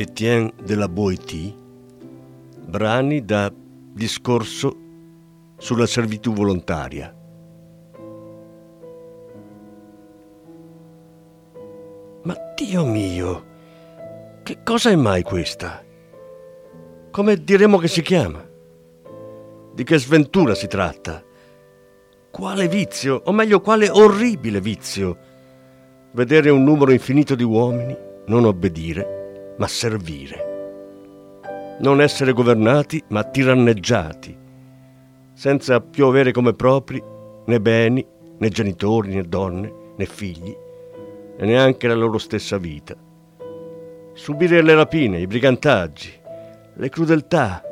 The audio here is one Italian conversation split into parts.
Etienne de la Boétie, brani da discorso sulla servitù volontaria. Ma Dio mio, che cosa è mai questa? Come diremo che si chiama? Di che sventura si tratta? Quale vizio, o meglio quale orribile vizio, vedere un numero infinito di uomini non obbedire ma servire. Non essere governati, ma tiranneggiati, senza più avere come propri né beni, né genitori, né donne, né figli, e neanche la loro stessa vita. Subire le rapine, i brigantaggi, le crudeltà,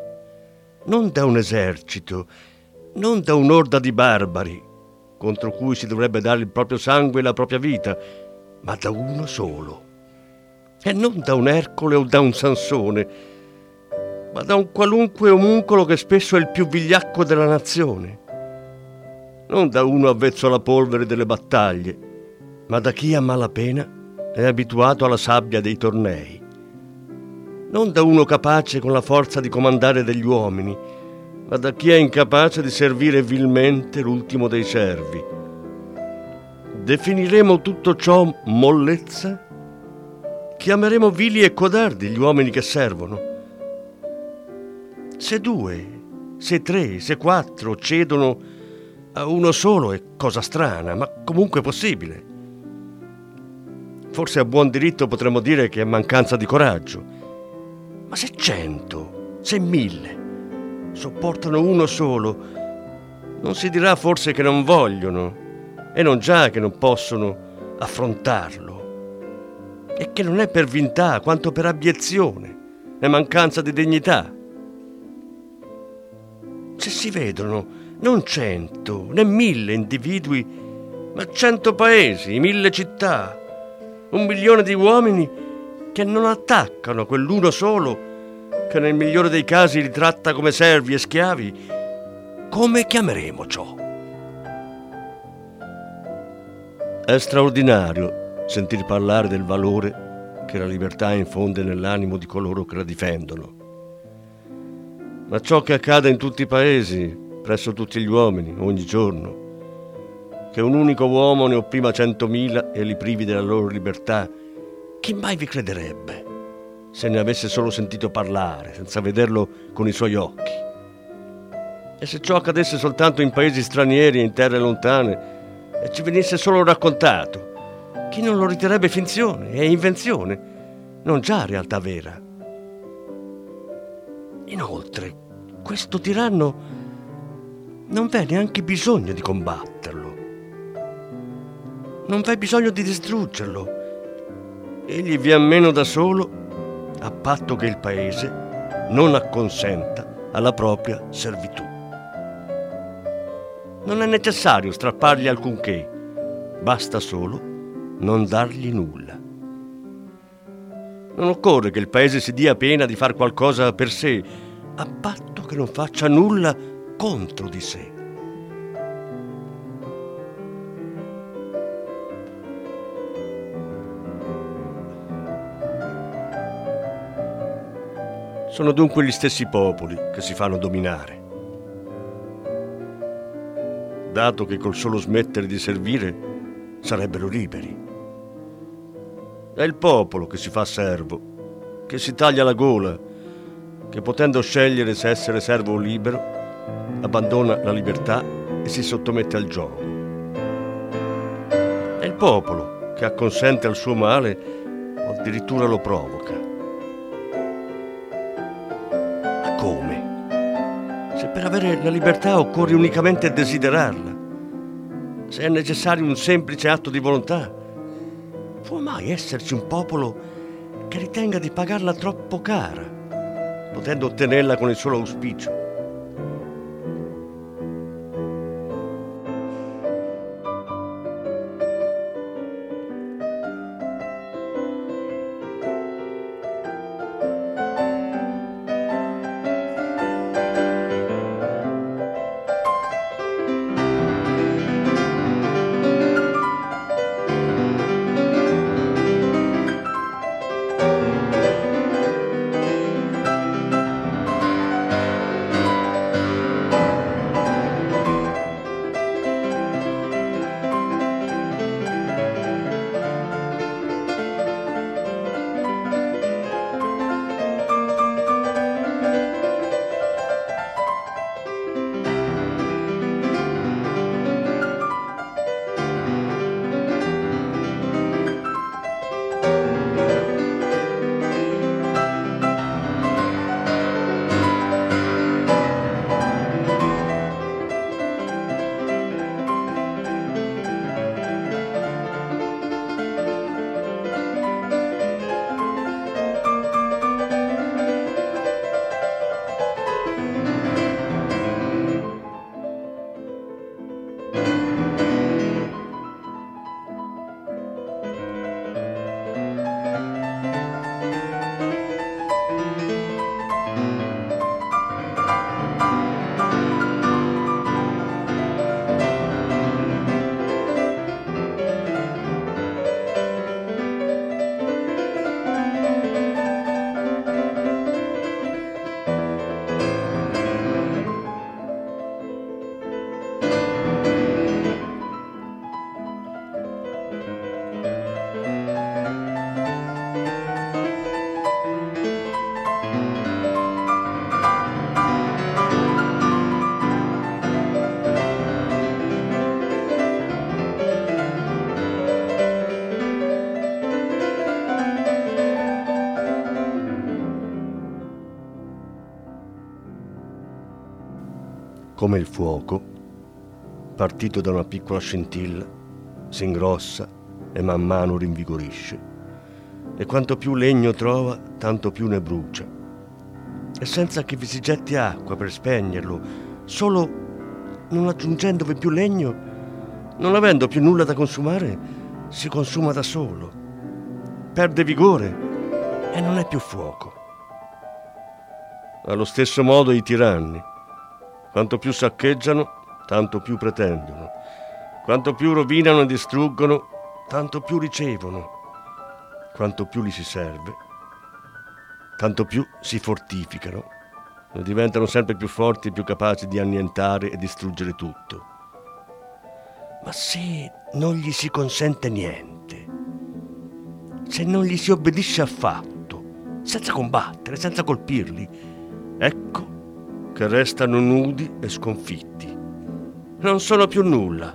non da un esercito, non da un'orda di barbari, contro cui si dovrebbe dare il proprio sangue e la propria vita, ma da uno solo e non da un Ercole o da un Sansone, ma da un qualunque omuncolo che spesso è il più vigliacco della nazione. Non da uno avvezzo alla polvere delle battaglie, ma da chi a malapena è abituato alla sabbia dei tornei. Non da uno capace con la forza di comandare degli uomini, ma da chi è incapace di servire vilmente l'ultimo dei servi. Definiremo tutto ciò mollezza? Chiameremo vili e codardi gli uomini che servono. Se due, se tre, se quattro cedono a uno solo è cosa strana, ma comunque possibile. Forse a buon diritto potremmo dire che è mancanza di coraggio. Ma se cento, se mille sopportano uno solo, non si dirà forse che non vogliono e non già che non possono affrontarlo e che non è per vintà quanto per abiezione e mancanza di dignità. Se si vedono non cento né mille individui, ma cento paesi, mille città, un milione di uomini che non attaccano quell'uno solo che nel migliore dei casi li tratta come servi e schiavi, come chiameremo ciò? È straordinario sentir parlare del valore che la libertà infonde nell'animo di coloro che la difendono. Ma ciò che accade in tutti i paesi, presso tutti gli uomini, ogni giorno, che un unico uomo ne opprima centomila e li privi della loro libertà, chi mai vi crederebbe se ne avesse solo sentito parlare, senza vederlo con i suoi occhi? E se ciò accadesse soltanto in paesi stranieri e in terre lontane e ci venisse solo raccontato, chi non lo riterrebbe finzione e invenzione, non già realtà vera. Inoltre, questo tiranno non v'è neanche bisogno di combatterlo. Non v'è bisogno di distruggerlo. Egli vi meno da solo a patto che il paese non acconsenta alla propria servitù. Non è necessario strappargli alcunché, basta solo non dargli nulla. Non occorre che il paese si dia pena di far qualcosa per sé, a patto che non faccia nulla contro di sé. Sono dunque gli stessi popoli che si fanno dominare. Dato che col solo smettere di servire sarebbero liberi. È il popolo che si fa servo, che si taglia la gola, che potendo scegliere se essere servo o libero, abbandona la libertà e si sottomette al gioco. È il popolo che acconsente al suo male o addirittura lo provoca. come? Se per avere la libertà occorre unicamente desiderarla, se è necessario un semplice atto di volontà, può mai esserci un popolo che ritenga di pagarla troppo cara, potendo ottenerla con il solo auspicio? Come il fuoco, partito da una piccola scintilla, si ingrossa e man mano rinvigorisce. E quanto più legno trova, tanto più ne brucia. E senza che vi si getti acqua per spegnerlo, solo non aggiungendovi più legno, non avendo più nulla da consumare, si consuma da solo. Perde vigore e non è più fuoco. Allo stesso modo i tiranni quanto più saccheggiano, tanto più pretendono. Quanto più rovinano e distruggono, tanto più ricevono. Quanto più li si serve, tanto più si fortificano e diventano sempre più forti e più capaci di annientare e distruggere tutto. Ma se non gli si consente niente, se non gli si obbedisce affatto, senza combattere, senza colpirli, ecco che restano nudi e sconfitti. Non sono più nulla.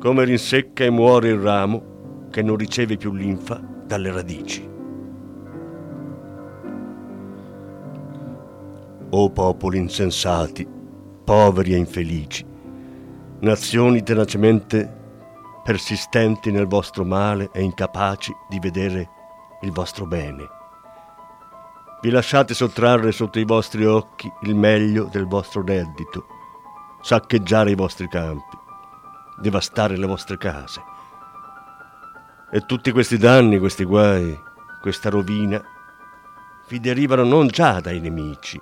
Come rinsecca e muore il ramo che non riceve più linfa dalle radici. O popoli insensati, poveri e infelici, nazioni tenacemente persistenti nel vostro male e incapaci di vedere il vostro bene vi lasciate sottrarre sotto i vostri occhi il meglio del vostro reddito, saccheggiare i vostri campi, devastare le vostre case. E tutti questi danni, questi guai, questa rovina, vi derivano non già dai nemici,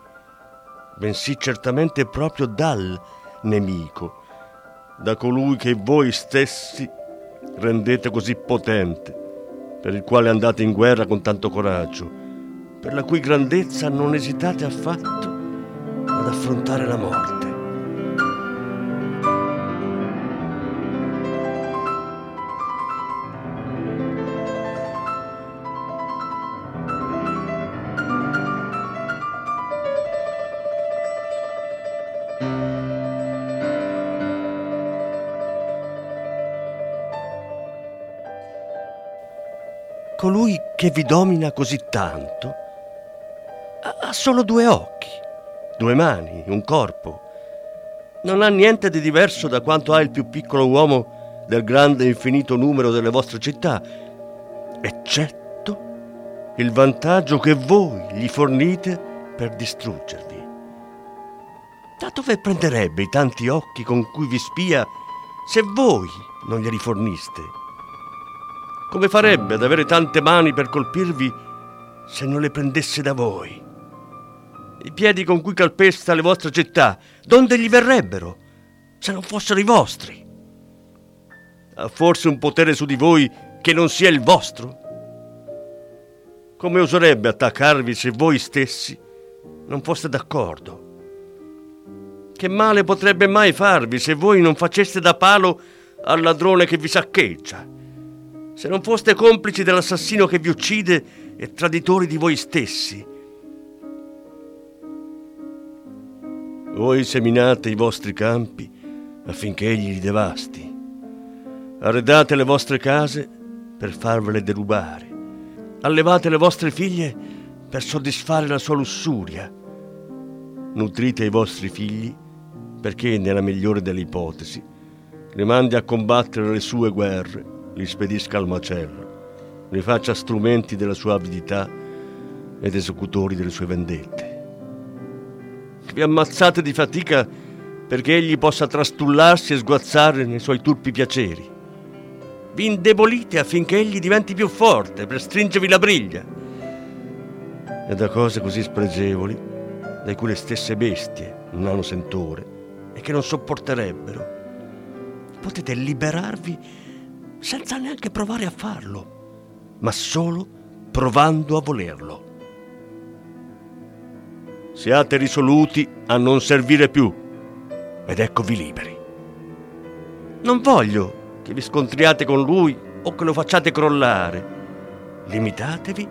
bensì certamente proprio dal nemico, da colui che voi stessi rendete così potente, per il quale andate in guerra con tanto coraggio, per la cui grandezza non esitate affatto ad affrontare la morte. colui che vi domina così tanto ha solo due occhi, due mani, un corpo. Non ha niente di diverso da quanto ha il più piccolo uomo del grande e infinito numero delle vostre città, eccetto il vantaggio che voi gli fornite per distruggervi. Da dove prenderebbe i tanti occhi con cui vi spia se voi non glieli forniste? Come farebbe ad avere tante mani per colpirvi se non le prendesse da voi? I piedi con cui calpesta le vostre città, donde gli verrebbero se non fossero i vostri? Ha forse un potere su di voi che non sia il vostro? Come oserebbe attaccarvi se voi stessi non foste d'accordo? Che male potrebbe mai farvi se voi non faceste da palo al ladrone che vi saccheggia? se non foste complici dell'assassino che vi uccide e traditori di voi stessi. Voi seminate i vostri campi affinché egli li devasti. Arredate le vostre case per farvele derubare. Allevate le vostre figlie per soddisfare la sua lussuria. Nutrite i vostri figli perché, nella migliore delle ipotesi, li mandi a combattere le sue guerre li spedisca al macello, li faccia strumenti della sua avidità ed esecutori delle sue vendette. Vi ammazzate di fatica perché egli possa trastullarsi e sguazzare nei suoi turpi piaceri. Vi indebolite affinché egli diventi più forte per stringervi la briglia. E da cose così spregevoli, da cui le stesse bestie non hanno sentore e che non sopporterebbero, potete liberarvi senza neanche provare a farlo, ma solo provando a volerlo. Siate risoluti a non servire più ed eccovi liberi. Non voglio che vi scontriate con lui o che lo facciate crollare. Limitatevi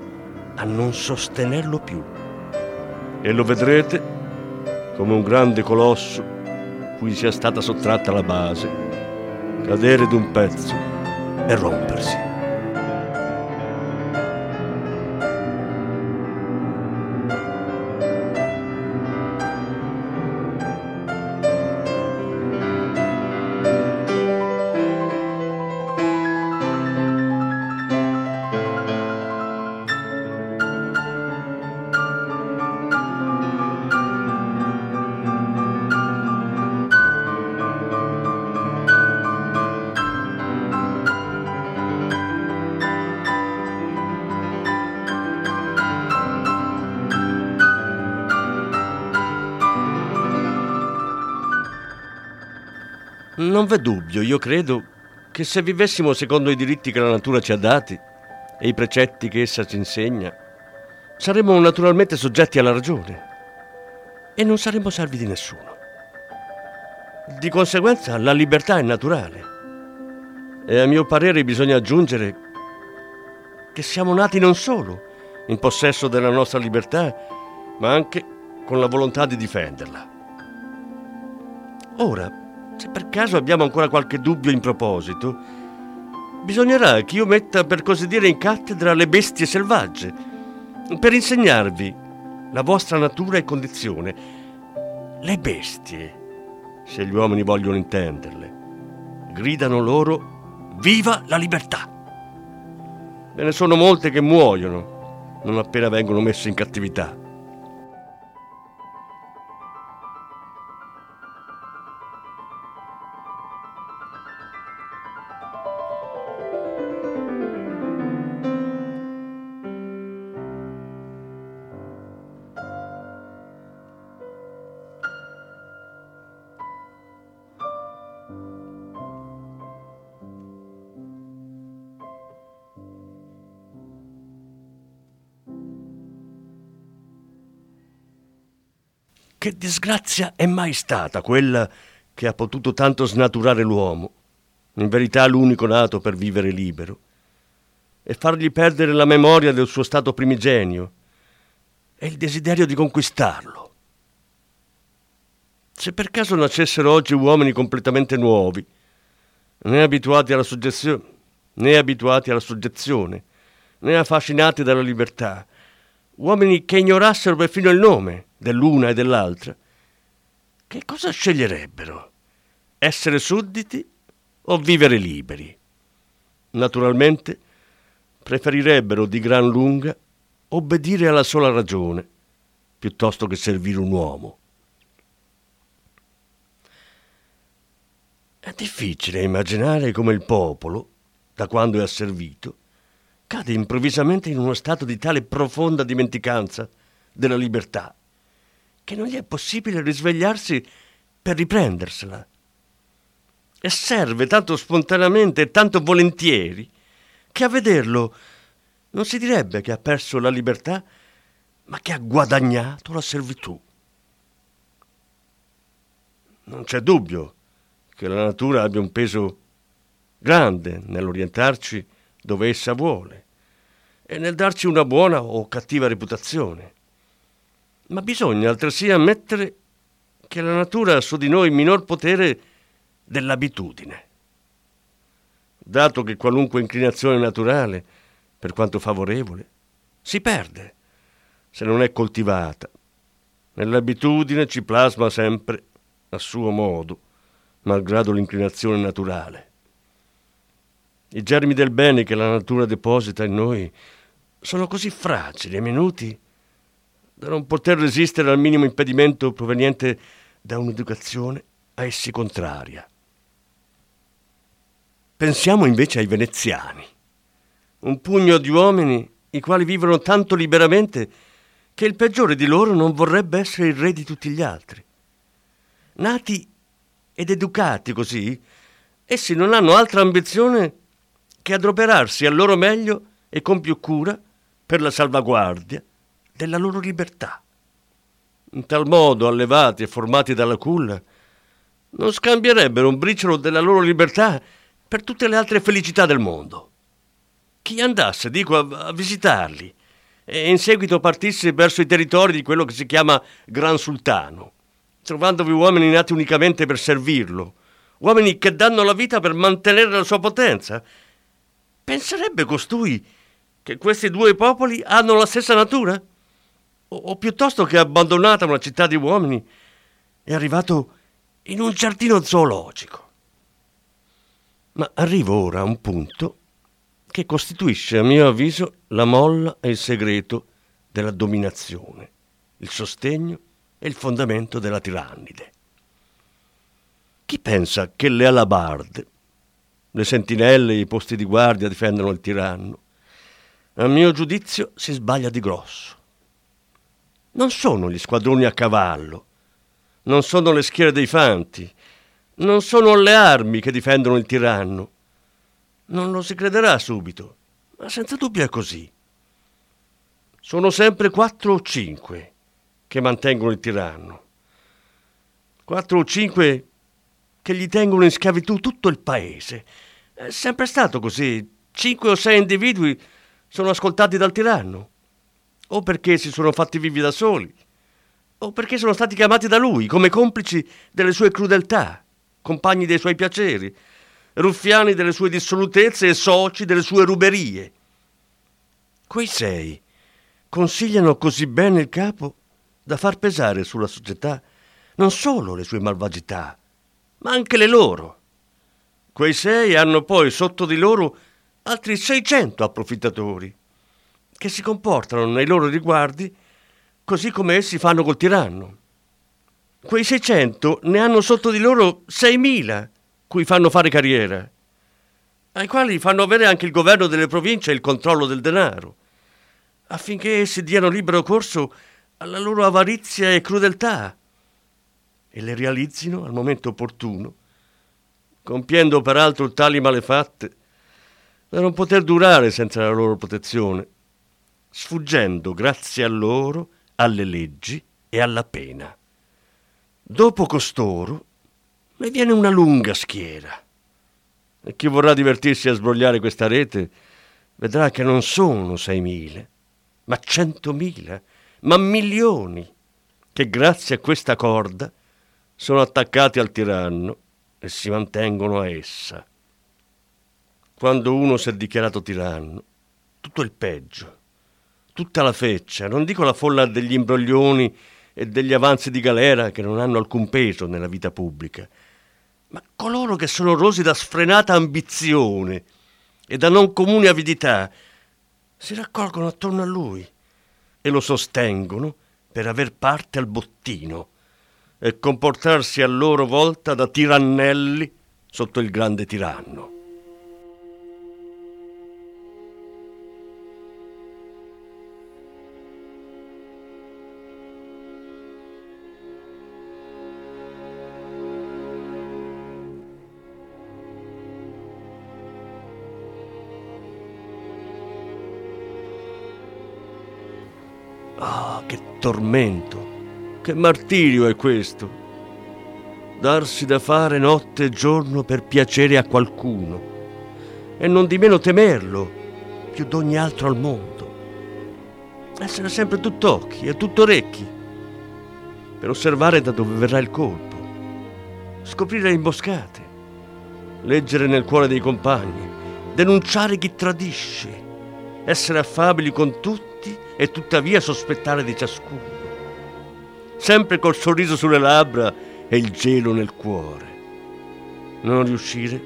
a non sostenerlo più. E lo vedrete come un grande colosso cui sia stata sottratta la base, cadere d'un pezzo e rompersi. Non v'è dubbio, io credo, che se vivessimo secondo i diritti che la natura ci ha dati e i precetti che essa ci insegna, saremmo naturalmente soggetti alla ragione e non saremmo servi di nessuno. Di conseguenza la libertà è naturale e a mio parere bisogna aggiungere che siamo nati non solo in possesso della nostra libertà, ma anche con la volontà di difenderla. Ora, se per caso abbiamo ancora qualche dubbio in proposito, bisognerà che io metta per così dire in cattedra le bestie selvagge, per insegnarvi la vostra natura e condizione. Le bestie, se gli uomini vogliono intenderle, gridano loro viva la libertà. Ve ne sono molte che muoiono non appena vengono messe in cattività. Che disgrazia è mai stata quella che ha potuto tanto snaturare l'uomo, in verità l'unico nato per vivere libero, e fargli perdere la memoria del suo stato primigenio e il desiderio di conquistarlo. Se per caso nascessero oggi uomini completamente nuovi, né abituati alla soggezione, né abituati alla soggezione, né affascinati dalla libertà, uomini che ignorassero perfino il nome dell'una e dell'altra, che cosa sceglierebbero? Essere sudditi o vivere liberi? Naturalmente preferirebbero di gran lunga obbedire alla sola ragione piuttosto che servire un uomo. È difficile immaginare come il popolo, da quando è asservito, cade improvvisamente in uno stato di tale profonda dimenticanza della libertà che non gli è possibile risvegliarsi per riprendersela. E serve tanto spontaneamente e tanto volentieri che a vederlo non si direbbe che ha perso la libertà, ma che ha guadagnato la servitù. Non c'è dubbio che la natura abbia un peso grande nell'orientarci dove essa vuole e nel darci una buona o cattiva reputazione. Ma bisogna altresì ammettere che la natura ha su di noi minor potere dell'abitudine. Dato che qualunque inclinazione naturale, per quanto favorevole, si perde se non è coltivata. Nell'abitudine ci plasma sempre a suo modo malgrado l'inclinazione naturale. I germi del bene che la natura deposita in noi sono così fragili e minuti da non poter resistere al minimo impedimento proveniente da un'educazione a essi contraria. Pensiamo invece ai veneziani, un pugno di uomini i quali vivono tanto liberamente che il peggiore di loro non vorrebbe essere il re di tutti gli altri. Nati ed educati così, essi non hanno altra ambizione che adoperarsi al loro meglio e con più cura per la salvaguardia della loro libertà. In tal modo, allevati e formati dalla culla, non scambierebbero un briciolo della loro libertà per tutte le altre felicità del mondo. Chi andasse, dico, a, a visitarli e in seguito partisse verso i territori di quello che si chiama Gran Sultano, trovandovi uomini nati unicamente per servirlo, uomini che danno la vita per mantenere la sua potenza. Penserebbe costui che questi due popoli hanno la stessa natura? O, o piuttosto che abbandonata una città di uomini è arrivato in un giardino zoologico. Ma arrivo ora a un punto che costituisce, a mio avviso, la molla e il segreto della dominazione, il sostegno è il fondamento della tirannide. Chi pensa che le alabarde, le sentinelle e i posti di guardia difendono il tiranno, a mio giudizio si sbaglia di grosso. Non sono gli squadroni a cavallo, non sono le schiere dei fanti, non sono le armi che difendono il tiranno. Non lo si crederà subito, ma senza dubbio è così. Sono sempre quattro o cinque che mantengono il tiranno. Quattro o cinque che gli tengono in schiavitù tutto il paese. È sempre stato così. Cinque o sei individui sono ascoltati dal tiranno. O perché si sono fatti vivi da soli, o perché sono stati chiamati da lui come complici delle sue crudeltà, compagni dei suoi piaceri, ruffiani delle sue dissolutezze e soci delle sue ruberie. Quei sei consigliano così bene il capo da far pesare sulla società non solo le sue malvagità, ma anche le loro. Quei sei hanno poi sotto di loro altri 600 approfittatori, che si comportano nei loro riguardi così come essi fanno col tiranno. Quei 600 ne hanno sotto di loro 6.000 cui fanno fare carriera, ai quali fanno avere anche il governo delle province e il controllo del denaro, affinché essi diano libero corso alla loro avarizia e crudeltà e le realizzino al momento opportuno, compiendo peraltro tali malefatte da non poter durare senza la loro protezione, sfuggendo grazie a loro alle leggi e alla pena. Dopo costoro ne viene una lunga schiera. E chi vorrà divertirsi a sbrogliare questa rete vedrà che non sono seimila, ma centomila, ma milioni, che grazie a questa corda sono attaccati al tiranno e si mantengono a essa. Quando uno si è dichiarato tiranno, tutto il peggio, tutta la feccia, non dico la folla degli imbroglioni e degli avanzi di galera che non hanno alcun peso nella vita pubblica, ma coloro che sono rosi da sfrenata ambizione e da non comune avidità si raccolgono attorno a lui e lo sostengono per aver parte al bottino e comportarsi a loro volta da tirannelli sotto il grande tiranno. Ah, che tormento, che martirio è questo! Darsi da fare notte e giorno per piacere a qualcuno e non di meno temerlo più d'ogni altro al mondo. Essere sempre tutt'occhi e tutto orecchi per osservare da dove verrà il colpo, scoprire le imboscate, leggere nel cuore dei compagni, denunciare chi tradisce, essere affabili con tutti e tuttavia sospettare di ciascuno. Sempre col sorriso sulle labbra e il gelo nel cuore. Non riuscire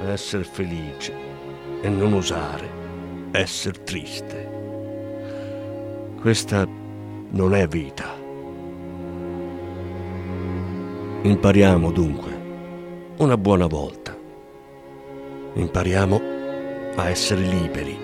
a essere felice e non osare essere triste. Questa non è vita. Impariamo dunque, una buona volta. Impariamo a essere liberi.